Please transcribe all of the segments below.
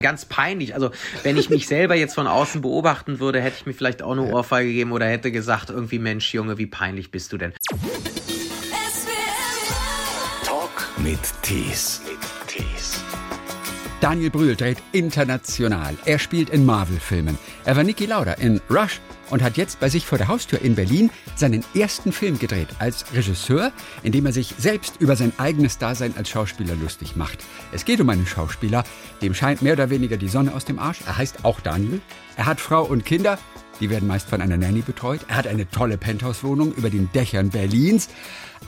Ganz peinlich. Also, wenn ich mich selber jetzt von außen beobachten würde, hätte ich mir vielleicht auch eine Ohrfeige gegeben oder hätte gesagt, irgendwie, Mensch, Junge, wie peinlich bist du denn? Talk mit Tees. Daniel Brühl dreht international. Er spielt in Marvel-Filmen. Er war Niki Lauda in Rush und hat jetzt bei sich vor der Haustür in Berlin seinen ersten Film gedreht als Regisseur, in dem er sich selbst über sein eigenes Dasein als Schauspieler lustig macht. Es geht um einen Schauspieler, dem scheint mehr oder weniger die Sonne aus dem Arsch. Er heißt auch Daniel. Er hat Frau und Kinder. Die werden meist von einer Nanny betreut. Er hat eine tolle Penthouse-Wohnung über den Dächern Berlins.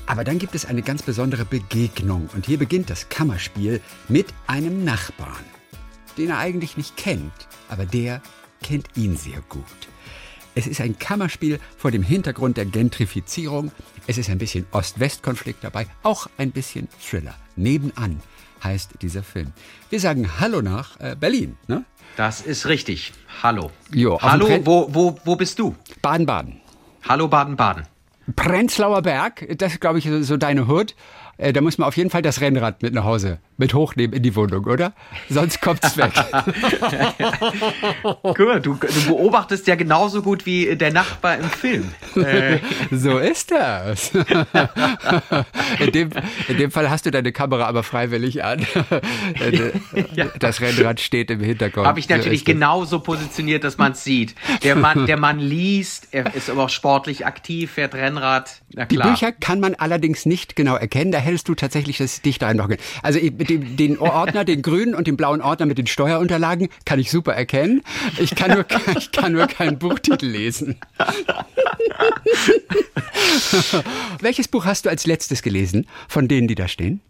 Aber dann gibt es eine ganz besondere Begegnung. Und hier beginnt das Kammerspiel mit einem Nachbarn, den er eigentlich nicht kennt. Aber der kennt ihn sehr gut. Es ist ein Kammerspiel vor dem Hintergrund der Gentrifizierung. Es ist ein bisschen Ost-West-Konflikt dabei, auch ein bisschen Thriller. Nebenan heißt dieser Film. Wir sagen Hallo nach äh, Berlin, ne? Das ist richtig. Hallo. Jo, Hallo, wo, wo, wo bist du? Baden-Baden. Hallo Baden-Baden. Prenzlauer Berg, das ist, glaube ich, so- so deine Hood. Äh, Da muss man auf jeden Fall das Rennrad mit nach Hause, mit hochnehmen in die Wohnung, oder? Sonst kommt's weg. Mal, du, du beobachtest ja genauso gut wie der Nachbar im Film. Äh, so ist das. In dem, in dem Fall hast du deine Kamera aber freiwillig an. Das Rennrad steht im Hintergrund. Habe ich So natürlich das. genauso positioniert, dass man es sieht. Der Mann, der Mann liest, er ist aber auch sportlich aktiv, fährt Rennrad. Die. Bücher kann man allerdings nicht genau erkennen. Da hättest du tatsächlich das dicht einloggen. Also ich- dem, den Ordner, den grünen und den blauen Ordner mit den Steuerunterlagen kann ich super erkennen. Ich kann nur, ich kann nur keinen Buchtitel lesen. Welches Buch hast du als letztes gelesen von denen, die da stehen?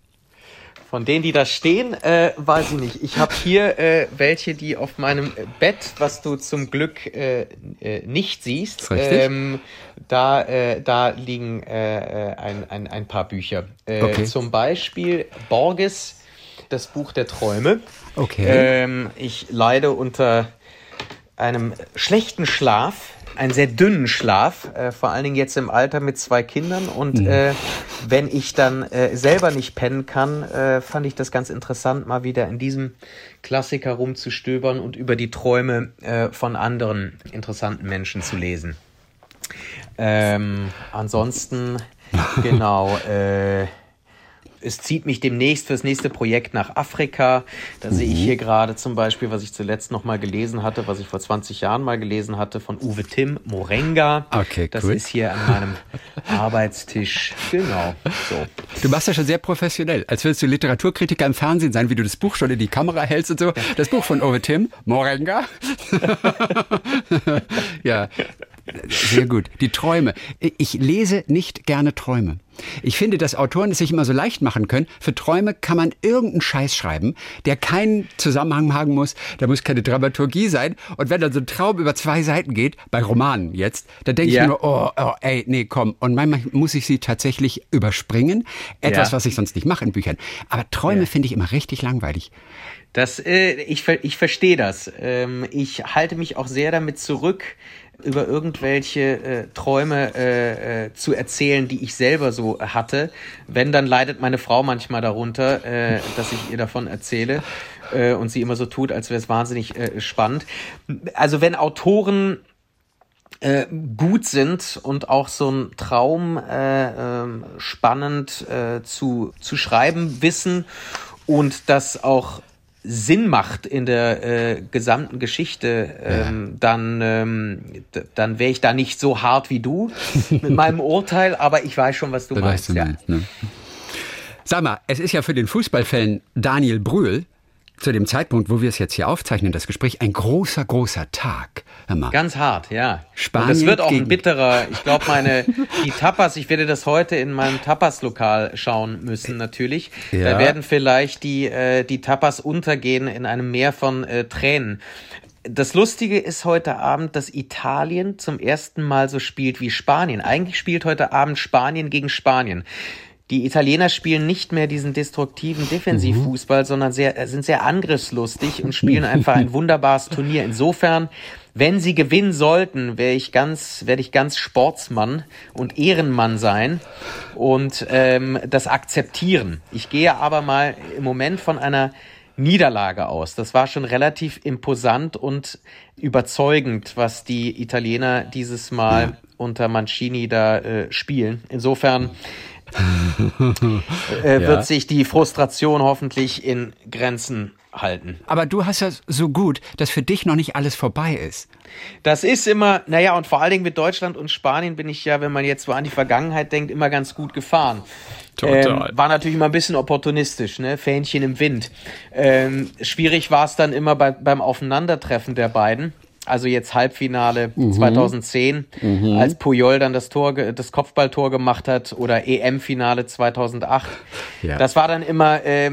Von denen, die da stehen, äh, weiß ich nicht. Ich habe hier äh, welche, die auf meinem Bett, was du zum Glück äh, äh, nicht siehst, ähm, da, äh, da liegen äh, ein, ein, ein paar Bücher. Okay. Zum Beispiel Borges, das Buch der Träume. Okay. Ähm, ich leide unter einem schlechten Schlaf, einen sehr dünnen Schlaf, äh, vor allen Dingen jetzt im Alter mit zwei Kindern. Und äh, wenn ich dann äh, selber nicht pennen kann, äh, fand ich das ganz interessant, mal wieder in diesem Klassiker rumzustöbern und über die Träume äh, von anderen interessanten Menschen zu lesen. Ähm, ansonsten, genau, äh, es zieht mich demnächst fürs nächste Projekt nach Afrika. Da sehe ich hier gerade zum Beispiel, was ich zuletzt noch mal gelesen hatte, was ich vor 20 Jahren mal gelesen hatte, von Uwe Timm, Morenga. Okay, Das cool. ist hier an meinem Arbeitstisch. Genau, so. Du machst das schon sehr professionell, als würdest du Literaturkritiker im Fernsehen sein, wie du das Buch schon in die Kamera hältst und so. Das Buch von Ove Tim, Morenga. ja, sehr gut. Die Träume. Ich lese nicht gerne Träume. Ich finde, dass Autoren es sich immer so leicht machen können. Für Träume kann man irgendeinen Scheiß schreiben, der keinen Zusammenhang haben muss. Da muss keine Dramaturgie sein. Und wenn dann so ein Traum über zwei Seiten geht, bei Romanen jetzt, dann denke Ja. ich nur, oh, oh, ey, nee, komm. Und manchmal muss ich sie tatsächlich überspringen. Etwas, Ja. was ich sonst nicht mache in Büchern. Aber Träume Ja. finde ich immer richtig langweilig. Das, äh, ich, ich verstehe das. Ähm, ich halte mich auch sehr damit zurück, über irgendwelche äh, Träume äh, äh, zu erzählen, die ich selber so hatte. Wenn, dann leidet meine Frau manchmal darunter, äh, dass ich ihr davon erzähle äh, und sie immer so tut, als wäre es wahnsinnig äh, spannend. Also wenn Autoren gut sind und auch so ein Traum äh, ähm, spannend zu, zu schreiben wissen und das auch Sinn macht in der äh, gesamten Geschichte, ähm, dann, ähm, dann wäre ich da nicht so hart wie du mit meinem Urteil, aber ich weiß schon, was du Da meinst. du ja. meinst, ne? Sag mal, es ist ja für den Fußballfan Daniel Brühl zu dem Zeitpunkt, wo wir es jetzt hier aufzeichnen, das Gespräch, ein großer, großer Tag. Ganz hart, ja. Spanien und das wird auch ein bitterer. Ich glaube, meine die Tapas, ich werde das heute in meinem Tapas-Lokal schauen müssen, natürlich. Ja. Da werden vielleicht die, äh, die Tapas untergehen in einem Meer von äh, Tränen. Das Lustige ist heute Abend, dass Italien zum ersten Mal so spielt wie Spanien. Eigentlich spielt heute Abend Spanien gegen Spanien. Die Italiener spielen nicht mehr diesen destruktiven Defensivfußball, sondern sehr, äh, sind sehr angriffslustig und spielen einfach ein wunderbares Turnier. Insofern, wenn sie gewinnen sollten, wäre ich ganz, werde ich ganz Sportsmann und Ehrenmann sein und ähm, das akzeptieren. Ich gehe aber mal im Moment von einer Niederlage aus. Das war schon relativ imposant und überzeugend, was die Italiener dieses Mal unter Mancini da äh, spielen. Insofern äh, wird sich die Frustration hoffentlich in Grenzen halten. Aber du hast ja so gut, dass für dich noch nicht alles vorbei ist. Das ist immer, naja, und vor allen Dingen mit Deutschland und Spanien bin ich ja, wenn man jetzt so an die Vergangenheit denkt, immer ganz gut gefahren. Total. Ähm, war natürlich immer ein bisschen opportunistisch, ne? Fähnchen im Wind. Ähm, schwierig war es dann immer bei, beim Aufeinandertreffen der beiden. Also jetzt Halbfinale mhm. 2010, mhm. als Puyol dann das Tor, das Kopfballtor gemacht hat oder EM-Finale 2008. Ja. Das war dann immer äh,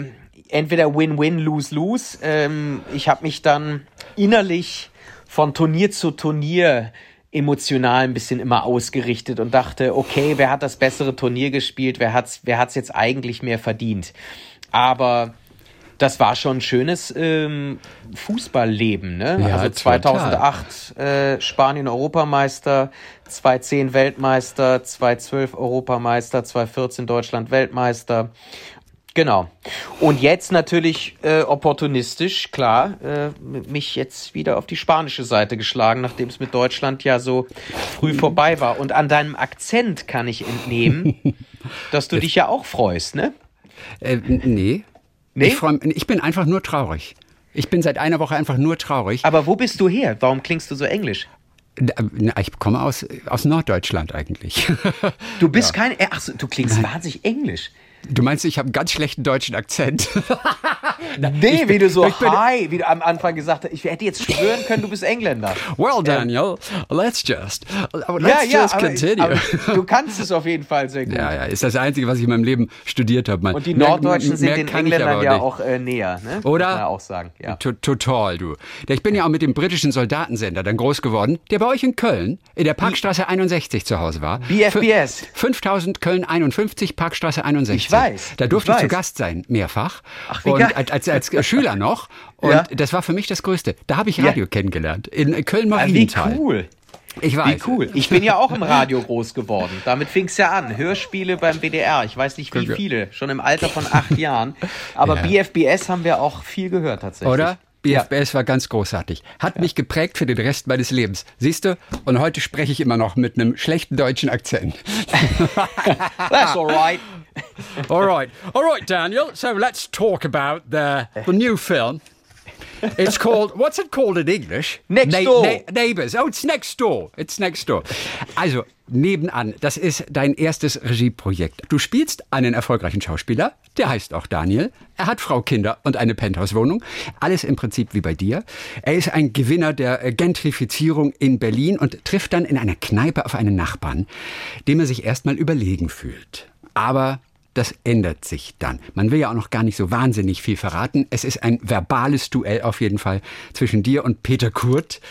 entweder Win-Win, Lose-Lose. Ähm, ich habe mich dann innerlich von Turnier zu Turnier emotional ein bisschen immer ausgerichtet und dachte, okay, wer hat das bessere Turnier gespielt, wer hat's, wer hat's jetzt eigentlich mehr verdient? Aber das war schon ein schönes ähm, Fußballleben, ne? Ja, also 2008 äh, Spanien Europameister, 2010 Weltmeister, 2012 Europameister, 2014 Deutschland Weltmeister Genau. Und jetzt natürlich äh, opportunistisch, klar, äh, mich jetzt wieder auf die spanische Seite geschlagen, nachdem es mit Deutschland ja so früh vorbei war. Und an deinem Akzent kann ich entnehmen, dass du dich ja auch freust, ne? Äh, nee. Nee? Ich, freu, ich bin einfach nur traurig. Ich bin seit einer Woche einfach nur traurig. Aber wo bist du her? Warum klingst du so englisch? Ich komme aus, aus Norddeutschland eigentlich. Du bist ja. kein. Ach, du klingst Nein. wahnsinnig englisch. Du meinst, ich habe einen ganz schlechten deutschen Akzent? nee, wie du so hi, wie du am Anfang gesagt hast. Ich hätte jetzt schwören können, du bist Engländer. Well, Daniel, let's just, let's ja, just ja, continue. Aber, aber du kannst es auf jeden Fall sehr gut. Ja, ja, ist das Einzige, was ich in meinem Leben studiert habe. Und die Norddeutschen mehr, sind den Engländern ja auch äh, näher, ne? Oder? Kann man auch sagen, ja. Total, du. Ich bin ja auch mit dem britischen Soldatensender dann groß geworden, der bei euch in Köln, in der Parkstraße 61 zu Hause war. BFBS. 5000 Köln 51, Parkstraße 61. Ich weiß. Da durfte ich, ich zu Gast sein, mehrfach. Ach, wie und geil. Als, als, als Schüler noch. Und ja. das war für mich das Größte. Da habe ich Radio ja. kennengelernt. In Köln-Marienthal. Wie cool. Ich weiß. Wie cool. Ich bin ja auch im Radio groß geworden. Damit fing es ja an. Hörspiele beim WDR. Ich weiß nicht wie viele. Schon im Alter von acht Jahren. Aber ja. BFBS haben wir auch viel gehört tatsächlich. Oder? BFBS war ganz großartig. Hat ja. mich geprägt für den Rest meines Lebens. Siehst du? Und heute spreche ich immer noch mit einem schlechten deutschen Akzent. That's alright. alright. Alright, Daniel. So let's talk about the, the new film. It's called, what's it called in English? Next Na door. Na neighbors. Oh, it's next door. It's next door. Also, nebenan, das ist dein erstes Regieprojekt. Du spielst einen erfolgreichen Schauspieler, der heißt auch Daniel. Er hat Frau, Kinder und eine Penthouse-Wohnung. Alles im Prinzip wie bei dir. Er ist ein Gewinner der Gentrifizierung in Berlin und trifft dann in einer Kneipe auf einen Nachbarn, dem er sich erstmal überlegen fühlt. Aber das ändert sich dann. Man will ja auch noch gar nicht so wahnsinnig viel verraten. Es ist ein verbales Duell auf jeden Fall zwischen dir und Peter Kurt.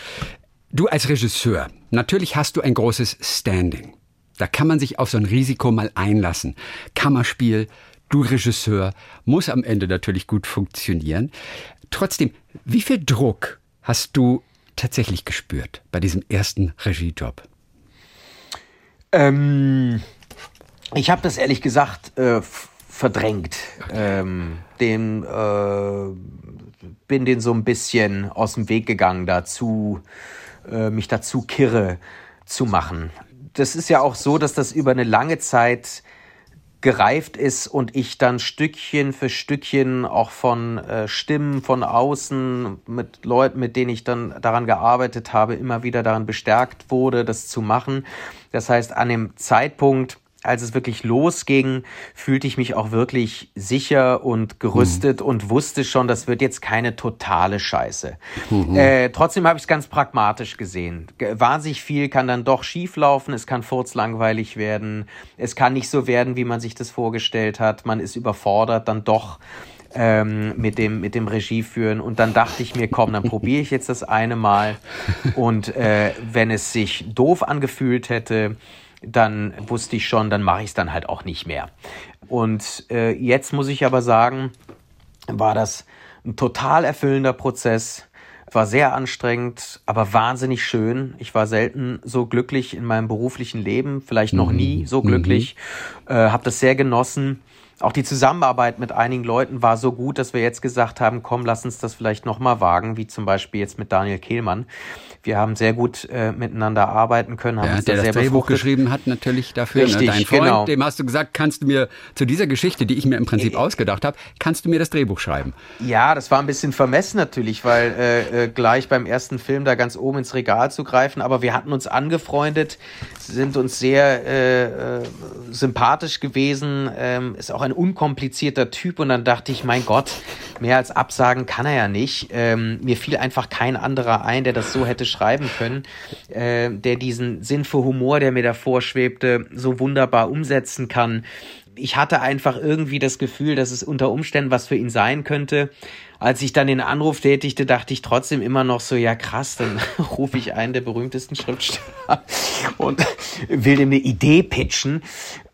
Du als Regisseur, natürlich hast du ein großes Standing. Da kann man sich auf so ein Risiko mal einlassen. Kammerspiel, du Regisseur, muss am Ende natürlich gut funktionieren. Trotzdem, wie viel Druck hast du tatsächlich gespürt bei diesem ersten Regiejob? Ähm, ich habe das ehrlich gesagt äh, verdrängt. Ähm, den, äh, bin den so ein bisschen aus dem Weg gegangen, dazu, äh, mich dazu kirre zu machen. Das ist ja auch so, dass das über eine lange Zeit gereift ist und ich dann Stückchen für Stückchen auch von äh, Stimmen von außen mit Leuten, mit denen ich dann daran gearbeitet habe, immer wieder daran bestärkt wurde, das zu machen. Das heißt, an dem Zeitpunkt, als es wirklich losging, fühlte ich mich auch wirklich sicher und gerüstet mhm. und wusste schon, das wird jetzt keine totale Scheiße. Mhm. Äh, trotzdem habe ich es ganz pragmatisch gesehen. Wahnsinnig viel kann dann doch schieflaufen, es kann furzlangweilig werden, es kann nicht so werden, wie man sich das vorgestellt hat, man ist überfordert dann doch ähm, mit, dem, mit dem Regie führen. Und dann dachte ich mir, komm, dann probiere ich jetzt das eine Mal. Und äh, wenn es sich doof angefühlt hätte, dann wusste ich schon, dann mache ich es dann halt auch nicht mehr. Und äh, jetzt muss ich aber sagen, war das ein total erfüllender Prozess. War sehr anstrengend, aber wahnsinnig schön. Ich war selten so glücklich in meinem beruflichen Leben, vielleicht noch nie mhm. so glücklich. Mhm. Äh, habe das sehr genossen auch die Zusammenarbeit mit einigen Leuten war so gut, dass wir jetzt gesagt haben, komm, lass uns das vielleicht nochmal wagen, wie zum Beispiel jetzt mit Daniel Kehlmann. Wir haben sehr gut äh, miteinander arbeiten können. Haben ja, der da das Drehbuch geschrieben hat, natürlich dafür. Richtig, ne? Dein Freund, genau. dem hast du gesagt, kannst du mir zu dieser Geschichte, die ich mir im Prinzip ausgedacht habe, kannst du mir das Drehbuch schreiben? Ja, das war ein bisschen vermessen natürlich, weil äh, äh, gleich beim ersten Film da ganz oben ins Regal zu greifen. Aber wir hatten uns angefreundet, sind uns sehr äh, äh, sympathisch gewesen, ähm, ist auch ein unkomplizierter Typ. Und dann dachte ich, mein Gott, mehr als Absagen kann er ja nicht. Ähm, mir fiel einfach kein anderer ein, der das so hätte schreiben können, äh, der diesen Sinn für Humor, der mir davor schwebte, so wunderbar umsetzen kann ich hatte einfach irgendwie das Gefühl, dass es unter Umständen was für ihn sein könnte. Als ich dann den Anruf tätigte, dachte ich trotzdem immer noch so, ja krass, dann rufe ich einen der berühmtesten Schriftsteller und will dem eine Idee pitchen.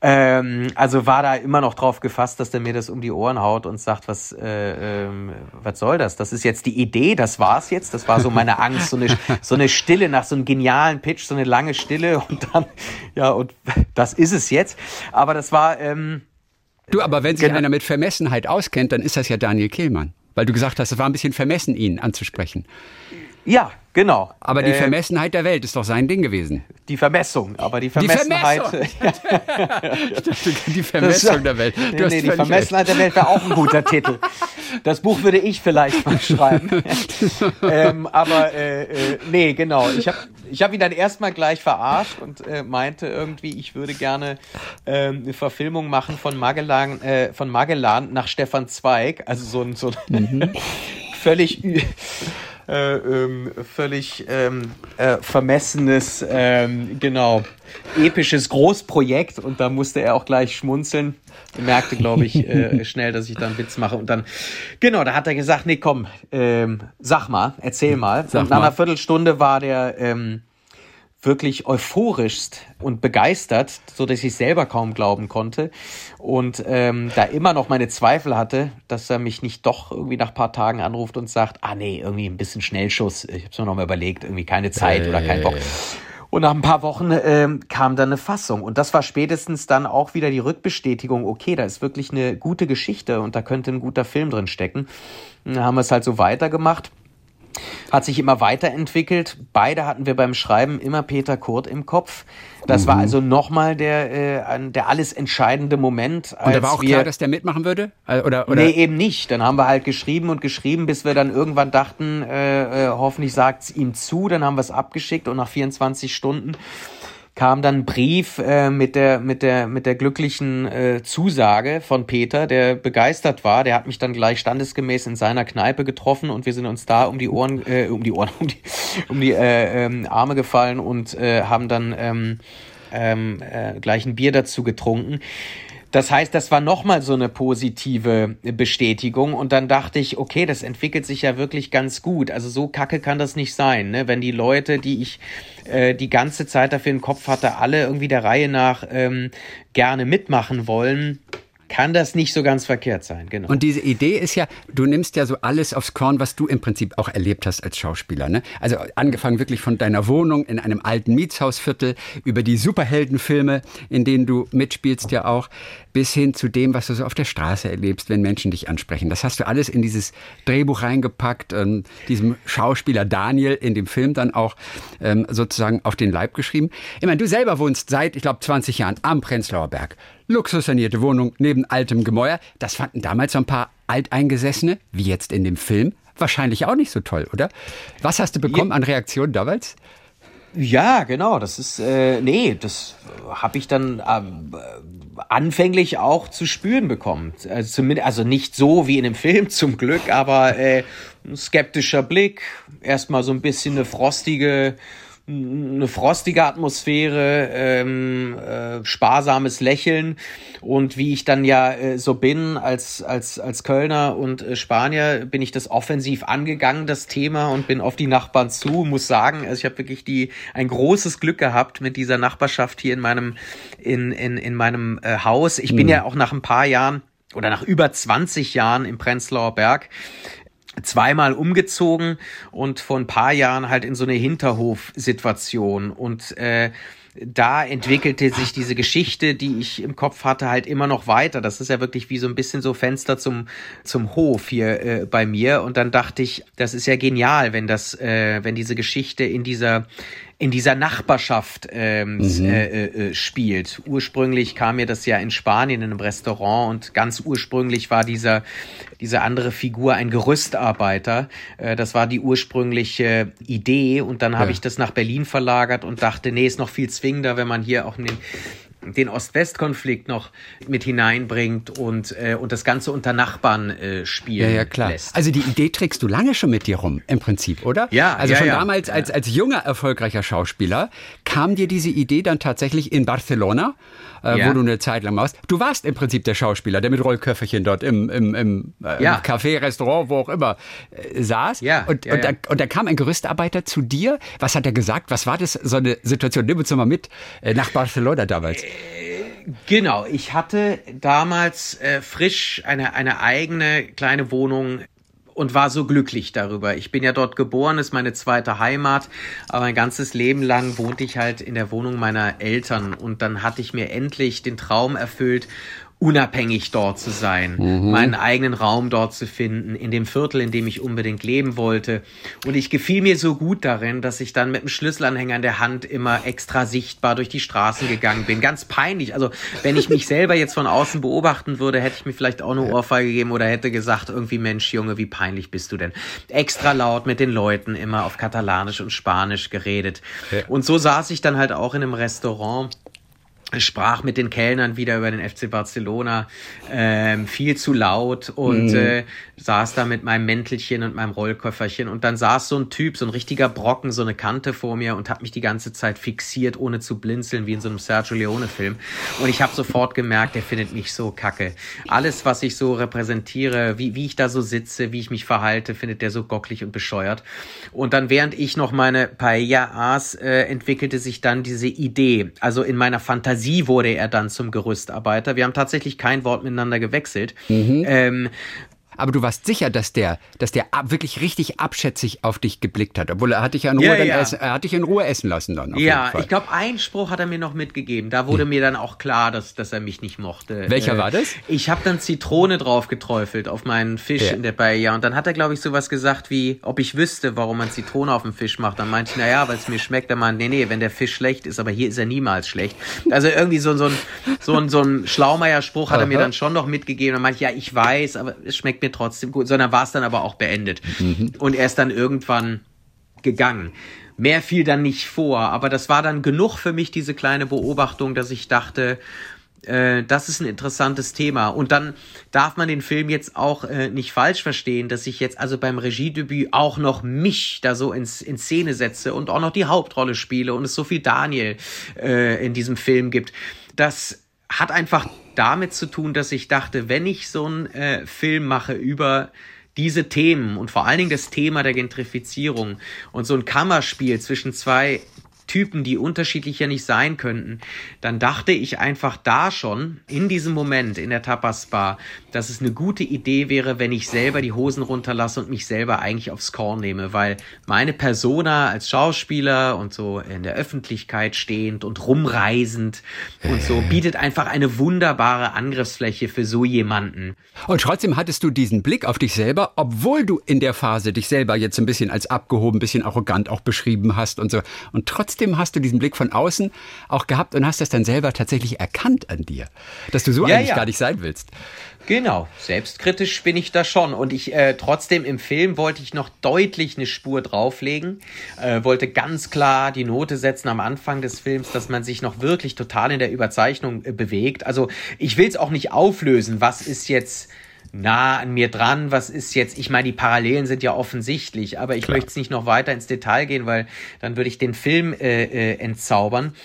Ähm, also war da immer noch drauf gefasst, dass der mir das um die Ohren haut und sagt, was, äh, ähm, was soll das? Das ist jetzt die Idee, das war's jetzt. Das war so meine Angst, so eine, so eine Stille nach so einem genialen Pitch, so eine lange Stille und dann, ja, und das ist es jetzt. Aber das war, ähm, Du, aber wenn sich Genau. einer mit Vermessenheit auskennt, dann ist das ja Daniel Kehlmann. Weil du gesagt hast, es war ein bisschen vermessen, ihn anzusprechen. Ja, genau. Aber die Äh, Vermessenheit der Welt ist doch sein Ding gewesen. Die Vermessung, aber die Die Vermessenheit. Vermessung! die Vermessung der Welt. Du nee, nee, die völlig Vermessenheit der Welt wäre auch ein guter Titel. Das Buch würde ich vielleicht mal schreiben. ähm, aber äh, äh, nee, genau. Ich habe ich hab ihn dann erstmal gleich verarscht und äh, meinte irgendwie, ich würde gerne ähm, eine Verfilmung machen von Magellan, äh, von Magellan nach Stefan Zweig. Also so ein, so ein völlig ü- äh, ähm, völlig ähm, äh, vermessenes, ähm, genau, episches Großprojekt und da musste er auch gleich schmunzeln. Er merkte, glaube ich, äh, schnell, dass ich da einen Witz mache und dann, genau, da hat er gesagt, nee, komm, ähm, sag mal, erzähl mal. Sag und nach mal. einer Viertelstunde war der ähm, wirklich euphorischst und begeistert, so dass ich selber kaum glauben konnte und ähm, da immer noch meine Zweifel hatte, dass er mich nicht doch irgendwie nach ein paar Tagen anruft und sagt, ah nee, irgendwie ein bisschen Schnellschuss, ich hab's mir noch mal überlegt, irgendwie keine Zeit oder kein Bock. Und nach ein paar Wochen ähm, kam dann eine Fassung. Und das war spätestens dann auch wieder die Rückbestätigung, okay, da ist wirklich eine gute Geschichte und da könnte ein guter Film drin stecken. Dann haben wir es halt so weitergemacht hat sich immer weiterentwickelt. Beide hatten wir beim Schreiben immer Peter Kurt im Kopf. Das Mhm. war also nochmal der, äh, der alles entscheidende Moment. Und da war auch klar, dass der mitmachen würde? Äh, Oder, oder? Nee, eben nicht. Dann haben wir halt geschrieben und geschrieben, bis wir dann irgendwann dachten, äh, äh, hoffentlich sagt's ihm zu. Dann haben wir es abgeschickt und nach 24 Stunden kam dann ein Brief äh, mit der mit der mit der glücklichen äh, Zusage von Peter, der begeistert war. Der hat mich dann gleich standesgemäß in seiner Kneipe getroffen und wir sind uns da um die Ohren äh, um die Ohren um die um die äh, ähm, Arme gefallen und äh, haben dann ähm, ähm, äh, gleich ein Bier dazu getrunken. Das heißt, das war nochmal so eine positive Bestätigung und dann dachte ich, okay, das entwickelt sich ja wirklich ganz gut. Also so kacke kann das nicht sein, ne? wenn die Leute, die ich äh, die ganze Zeit dafür im Kopf hatte, alle irgendwie der Reihe nach ähm, gerne mitmachen wollen, kann das nicht so ganz verkehrt sein. Genau. Und diese Idee ist ja, du nimmst ja so alles aufs Korn, was du im Prinzip auch erlebt hast als Schauspieler. Ne? Also angefangen wirklich von deiner Wohnung in einem alten Mietshausviertel, über die Superheldenfilme, in denen du mitspielst ja auch, bis hin zu dem, was du so auf der Straße erlebst, wenn Menschen dich ansprechen. Das hast du alles in dieses Drehbuch reingepackt, ähm, diesem Schauspieler Daniel in dem Film dann auch ähm, sozusagen auf den Leib geschrieben. Ich meine, du selber wohnst seit, ich glaube, 20 Jahren am Prenzlauer Berg. Luxussanierte Wohnung neben altem Gemäuer. Das fanden damals so ein paar Alteingesessene, wie jetzt in dem Film, wahrscheinlich auch nicht so toll, oder? Was hast du bekommen an Reaktionen damals? Ja, genau. Das ist, äh, nee, das habe ich dann ähm, äh, anfänglich auch zu spüren bekommen. Also, zumindest, also nicht so wie in dem Film zum Glück, aber äh, ein skeptischer Blick, erstmal so ein bisschen eine frostige, eine frostige Atmosphäre, ähm, äh, sparsames Lächeln. Und wie ich dann ja äh, so bin als als als Kölner und äh, Spanier bin ich das offensiv angegangen das Thema und bin auf die Nachbarn zu. Muss sagen also ich habe wirklich die ein großes Glück gehabt mit dieser Nachbarschaft hier in meinem in in in meinem äh, Haus. Ich bin ja auch nach ein paar Jahren oder nach über 20 Jahren im Prenzlauer Berg zweimal umgezogen und vor ein paar Jahren halt in so eine Hinterhofsituation und äh, da entwickelte sich diese Geschichte, die ich im Kopf hatte, halt immer noch weiter. Das ist ja wirklich wie so ein bisschen so Fenster zum, zum Hof hier äh, bei mir. Und dann dachte ich, das ist ja genial, wenn das, äh, wenn diese Geschichte in dieser in dieser Nachbarschaft ähm, mhm. äh, äh, spielt. Ursprünglich kam mir das ja in Spanien in einem Restaurant und ganz ursprünglich war dieser diese andere Figur ein Gerüstarbeiter. Äh, das war die ursprüngliche Idee und dann habe ja. ich das nach Berlin verlagert und dachte, nee, ist noch viel zwingender, wenn man hier auch den den Ost-West-Konflikt noch mit hineinbringt und, äh, und das Ganze unter Nachbarn äh, spielen ja, ja, klar. lässt. Also die Idee trägst du lange schon mit dir rum, im Prinzip, oder? Ja. Also ja, schon ja. damals als, als junger, erfolgreicher Schauspieler kam dir diese Idee dann tatsächlich in Barcelona, äh, ja. wo du eine Zeit lang warst. Du warst im Prinzip der Schauspieler, der mit Rollköfferchen dort im, im, im, äh, ja. im Café, Restaurant, wo auch immer äh, saß. Ja. Und, und, da, und da kam ein Gerüstarbeiter zu dir. Was hat er gesagt? Was war das, so eine Situation? Nimm uns doch mal mit äh, nach Barcelona damals. Äh, Genau, ich hatte damals äh, frisch eine, eine eigene kleine Wohnung und war so glücklich darüber. Ich bin ja dort geboren, ist meine zweite Heimat, aber mein ganzes Leben lang wohnte ich halt in der Wohnung meiner Eltern und dann hatte ich mir endlich den Traum erfüllt unabhängig dort zu sein, mhm. meinen eigenen Raum dort zu finden, in dem Viertel, in dem ich unbedingt leben wollte. Und ich gefiel mir so gut darin, dass ich dann mit einem Schlüsselanhänger in der Hand immer extra sichtbar durch die Straßen gegangen bin. Ganz peinlich. Also wenn ich mich selber jetzt von außen beobachten würde, hätte ich mir vielleicht auch eine Ohrfeige gegeben oder hätte gesagt, irgendwie Mensch, Junge, wie peinlich bist du denn? Extra laut mit den Leuten immer auf Katalanisch und Spanisch geredet. Ja. Und so saß ich dann halt auch in einem Restaurant sprach mit den Kellnern wieder über den FC Barcelona, ähm, viel zu laut und mhm. äh, saß da mit meinem Mäntelchen und meinem Rollköfferchen und dann saß so ein Typ, so ein richtiger Brocken, so eine Kante vor mir und hat mich die ganze Zeit fixiert, ohne zu blinzeln, wie in so einem Sergio Leone-Film. Und ich habe sofort gemerkt, der findet mich so kacke. Alles, was ich so repräsentiere, wie, wie ich da so sitze, wie ich mich verhalte, findet der so gocklig und bescheuert. Und dann, während ich noch meine Paella aß, äh, entwickelte sich dann diese Idee. Also in meiner Fantasie sie wurde er dann zum Gerüstarbeiter. Wir haben tatsächlich kein Wort miteinander gewechselt. Mhm. Ähm, aber du warst sicher, dass der, dass der wirklich richtig abschätzig auf dich geblickt hat, obwohl er hat dich ja in Ruhe, ja, ja. Essen, er hat dich in Ruhe essen lassen dann. ja, ich glaube, einen Spruch hat er mir noch mitgegeben. Da wurde hm. mir dann auch klar, dass, dass er mich nicht mochte. Welcher äh, war das? Ich habe dann Zitrone drauf geträufelt auf meinen Fisch ja. in der Paella und dann hat er, glaube ich, sowas gesagt wie, ob ich wüsste, warum man Zitrone auf dem Fisch macht. Dann meinte ich, naja, weil es mir schmeckt. Er meinte, nee, nee, wenn der Fisch schlecht ist, aber hier ist er niemals schlecht. Also irgendwie so, so ein, so ein, so ein Schlaumeier-Spruch hat er mir dann schon noch mitgegeben. Dann meinte ich, ja, ich weiß, aber es schmeckt mir trotzdem gut, sondern war es dann aber auch beendet. Mhm. Und er ist dann irgendwann gegangen. Mehr fiel dann nicht vor, aber das war dann genug für mich, diese kleine Beobachtung, dass ich dachte, äh, das ist ein interessantes Thema. Und dann darf man den Film jetzt auch äh, nicht falsch verstehen, dass ich jetzt also beim Regiedebüt auch noch mich da so ins, in Szene setze und auch noch die Hauptrolle spiele und es so viel Daniel äh, in diesem Film gibt. Das hat einfach damit zu tun, dass ich dachte, wenn ich so einen äh, Film mache über diese Themen und vor allen Dingen das Thema der Gentrifizierung und so ein Kammerspiel zwischen zwei Typen, die unterschiedlicher nicht sein könnten, dann dachte ich einfach da schon, in diesem Moment in der Tapas Bar, dass es eine gute Idee wäre, wenn ich selber die Hosen runterlasse und mich selber eigentlich aufs Korn nehme, weil meine Persona als Schauspieler und so in der Öffentlichkeit stehend und rumreisend und so bietet einfach eine wunderbare Angriffsfläche für so jemanden. Und trotzdem hattest du diesen Blick auf dich selber, obwohl du in der Phase dich selber jetzt ein bisschen als abgehoben, ein bisschen arrogant auch beschrieben hast und so. Und trotzdem trotzdem hast du diesen Blick von außen auch gehabt und hast das dann selber tatsächlich erkannt an dir, dass du so ja, eigentlich ja. gar nicht sein willst. Genau, selbstkritisch bin ich da schon. Und ich äh, trotzdem im Film wollte ich noch deutlich eine Spur drauflegen, äh, wollte ganz klar die Note setzen am Anfang des Films, dass man sich noch wirklich total in der Überzeichnung äh, bewegt. Also ich will es auch nicht auflösen, was ist jetzt nah an mir dran, was ist jetzt, ich meine, die Parallelen sind ja offensichtlich, aber ich Klar. möchte es nicht noch weiter ins Detail gehen, weil dann würde ich den Film äh, äh, entzaubern.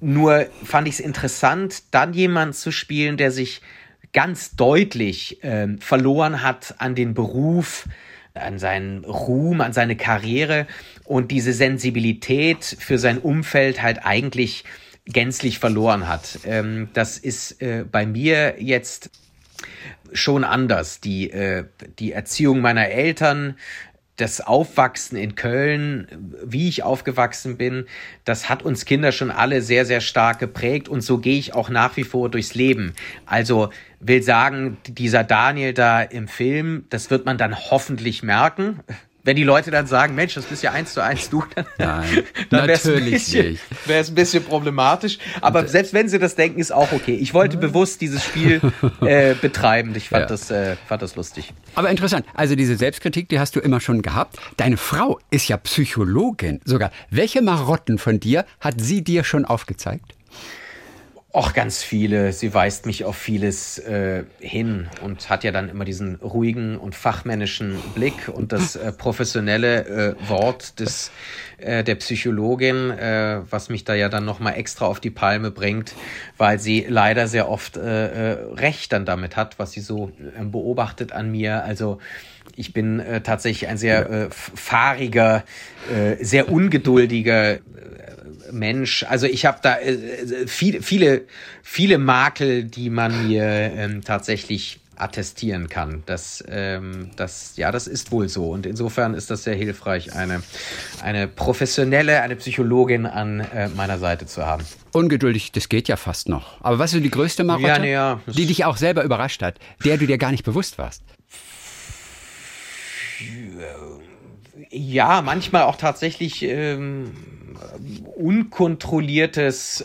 Nur fand ich es interessant, dann jemand zu spielen, der sich ganz deutlich äh, verloren hat an den Beruf, an seinen Ruhm, an seine Karriere und diese Sensibilität für sein Umfeld halt eigentlich gänzlich verloren hat. Ähm, das ist äh, bei mir jetzt schon anders. Die, äh, die Erziehung meiner Eltern das Aufwachsen in Köln, wie ich aufgewachsen bin, das hat uns Kinder schon alle sehr, sehr stark geprägt und so gehe ich auch nach wie vor durchs Leben. Also will sagen, dieser Daniel da im Film, das wird man dann hoffentlich merken wenn die Leute dann sagen, Mensch, das bist ja eins zu eins du, dann, Nein, dann wäre es ein, bisschen- ein bisschen problematisch. Aber selbst wenn sie das denken, ist auch okay. Ich wollte bewusst dieses Spiel äh, betreiben. Ich fand, Ja. das, äh, fand das lustig. Aber interessant, also diese Selbstkritik, die hast du immer schon gehabt. Deine Frau ist ja Psychologin sogar. Welche Marotten von dir hat sie dir schon aufgezeigt? Och, ganz viele. Sie weist mich auf vieles äh, hin und hat ja dann immer diesen ruhigen und fachmännischen Blick und das äh, professionelle äh, Wort des, äh, der Psychologin, äh, was mich da ja dann nochmal extra auf die Palme bringt, weil sie leider sehr oft äh, äh, Recht dann damit hat, was sie so äh, beobachtet an mir. Also ich bin äh, tatsächlich ein sehr äh, fahriger, äh, sehr ungeduldiger Mensch. Also ich habe da äh, viele, viele, viele Makel, die man mir ähm, tatsächlich attestieren kann. Das, ähm, das, ja, das ist wohl so. Und insofern ist das sehr hilfreich, eine, eine professionelle, eine Psychologin an äh, meiner Seite zu haben. Ungeduldig, das geht ja fast noch. Aber was ist die größte Marotte, Ja, nee, ja, die dich auch selber überrascht hat, der du dir gar nicht bewusst warst? Ja, manchmal auch tatsächlich ähm, unkontrolliertes,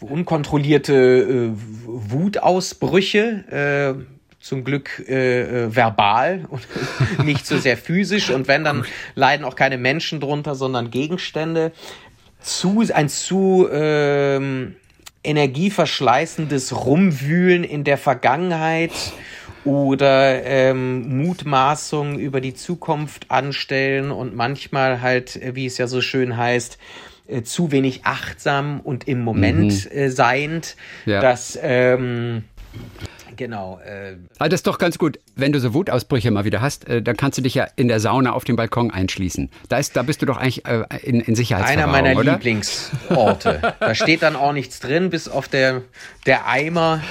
unkontrollierte äh, Wutausbrüche. Äh, zum Glück äh, äh, verbal und nicht so sehr physisch. Und wenn, dann leiden auch keine Menschen drunter, sondern Gegenstände. Zu, ein zu ähm, energieverschleißendes Rumwühlen in der Vergangenheit oder ähm, Mutmaßungen über die Zukunft anstellen und manchmal halt, äh, wie es ja so schön heißt, äh, zu wenig achtsam und im Moment äh, seiend, Ja. dass ähm, genau äh, Ah, das ist doch ganz gut. Wenn du so Wutausbrüche mal wieder hast, äh, dann kannst du dich ja in der Sauna auf dem Balkon einschließen. Da, ist, da bist du doch eigentlich äh, in, in einer Sicherheitsverwahrung, meiner oder? Lieblingsorte. da steht dann auch nichts drin, bis auf der, der Eimer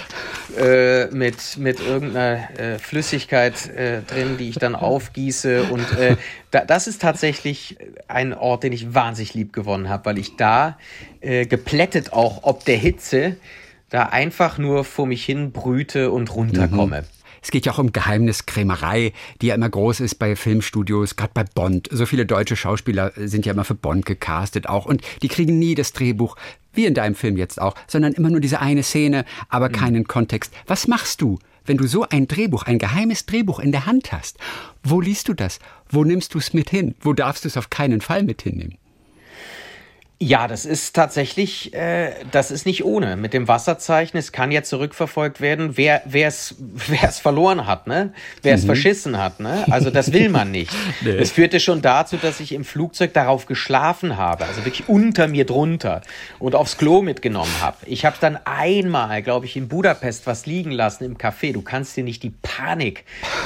äh, mit, mit irgendeiner äh, Flüssigkeit äh, drin, die ich dann aufgieße. Und äh, da, das ist tatsächlich ein Ort, den ich wahnsinnig lieb gewonnen habe, weil ich da geplättet auch ob der Hitze da einfach nur vor mich hin brüte und runterkomme. Es geht ja auch um Geheimniskrämerei, die ja immer groß ist bei Filmstudios, gerade bei Bond. So viele deutsche Schauspieler sind ja immer für Bond gecastet auch und die kriegen nie das Drehbuch, wie in deinem Film jetzt auch, sondern immer nur diese eine Szene, aber keinen Kontext. Was machst du, wenn du so ein Drehbuch, ein geheimes Drehbuch in der Hand hast? Wo liest du das? Wo nimmst du es mit hin? Wo darfst du es auf keinen Fall mit hinnehmen? Ja, das ist tatsächlich, äh, das ist nicht ohne. Mit dem Wasserzeichen, es kann ja zurückverfolgt werden, wer wer es wer es verloren hat, ne? Wer es verschissen hat, ne? Also das will man nicht. Nee. Es führte schon dazu, dass ich im Flugzeug darauf geschlafen habe, also wirklich unter mir drunter und aufs Klo mitgenommen habe. Ich habe dann einmal, glaube ich, in Budapest was liegen lassen im Café. Du kannst dir nicht die Panik,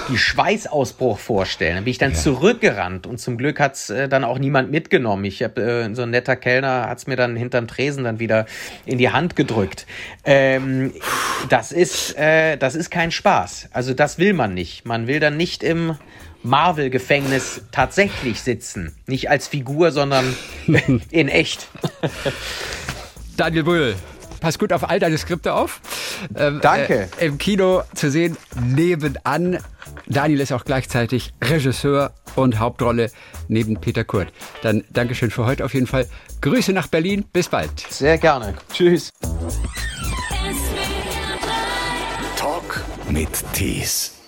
die Schweißausbruch vorstellen. Dann bin ich dann zurückgerannt und zum Glück hat's äh, dann auch niemand mitgenommen. Ich habe äh, so ein netter Kellner hat's mir dann hinterm Tresen dann wieder in die Hand gedrückt. Ähm, das ist äh, das ist kein Spaß. Also das will man nicht. Man will dann nicht im Marvel-Gefängnis tatsächlich sitzen. Nicht als Figur, sondern in echt. Daniel Bull, pass gut auf all deine Skripte auf. Ähm, Danke. Äh, Im Kino zu sehen, nebenan. Daniel ist auch gleichzeitig Regisseur und Hauptrolle neben Peter Kurt. Dann Dankeschön für heute auf jeden Fall. Grüße nach Berlin. Bis bald. Sehr gerne. Tschüss. Talk mit Tees.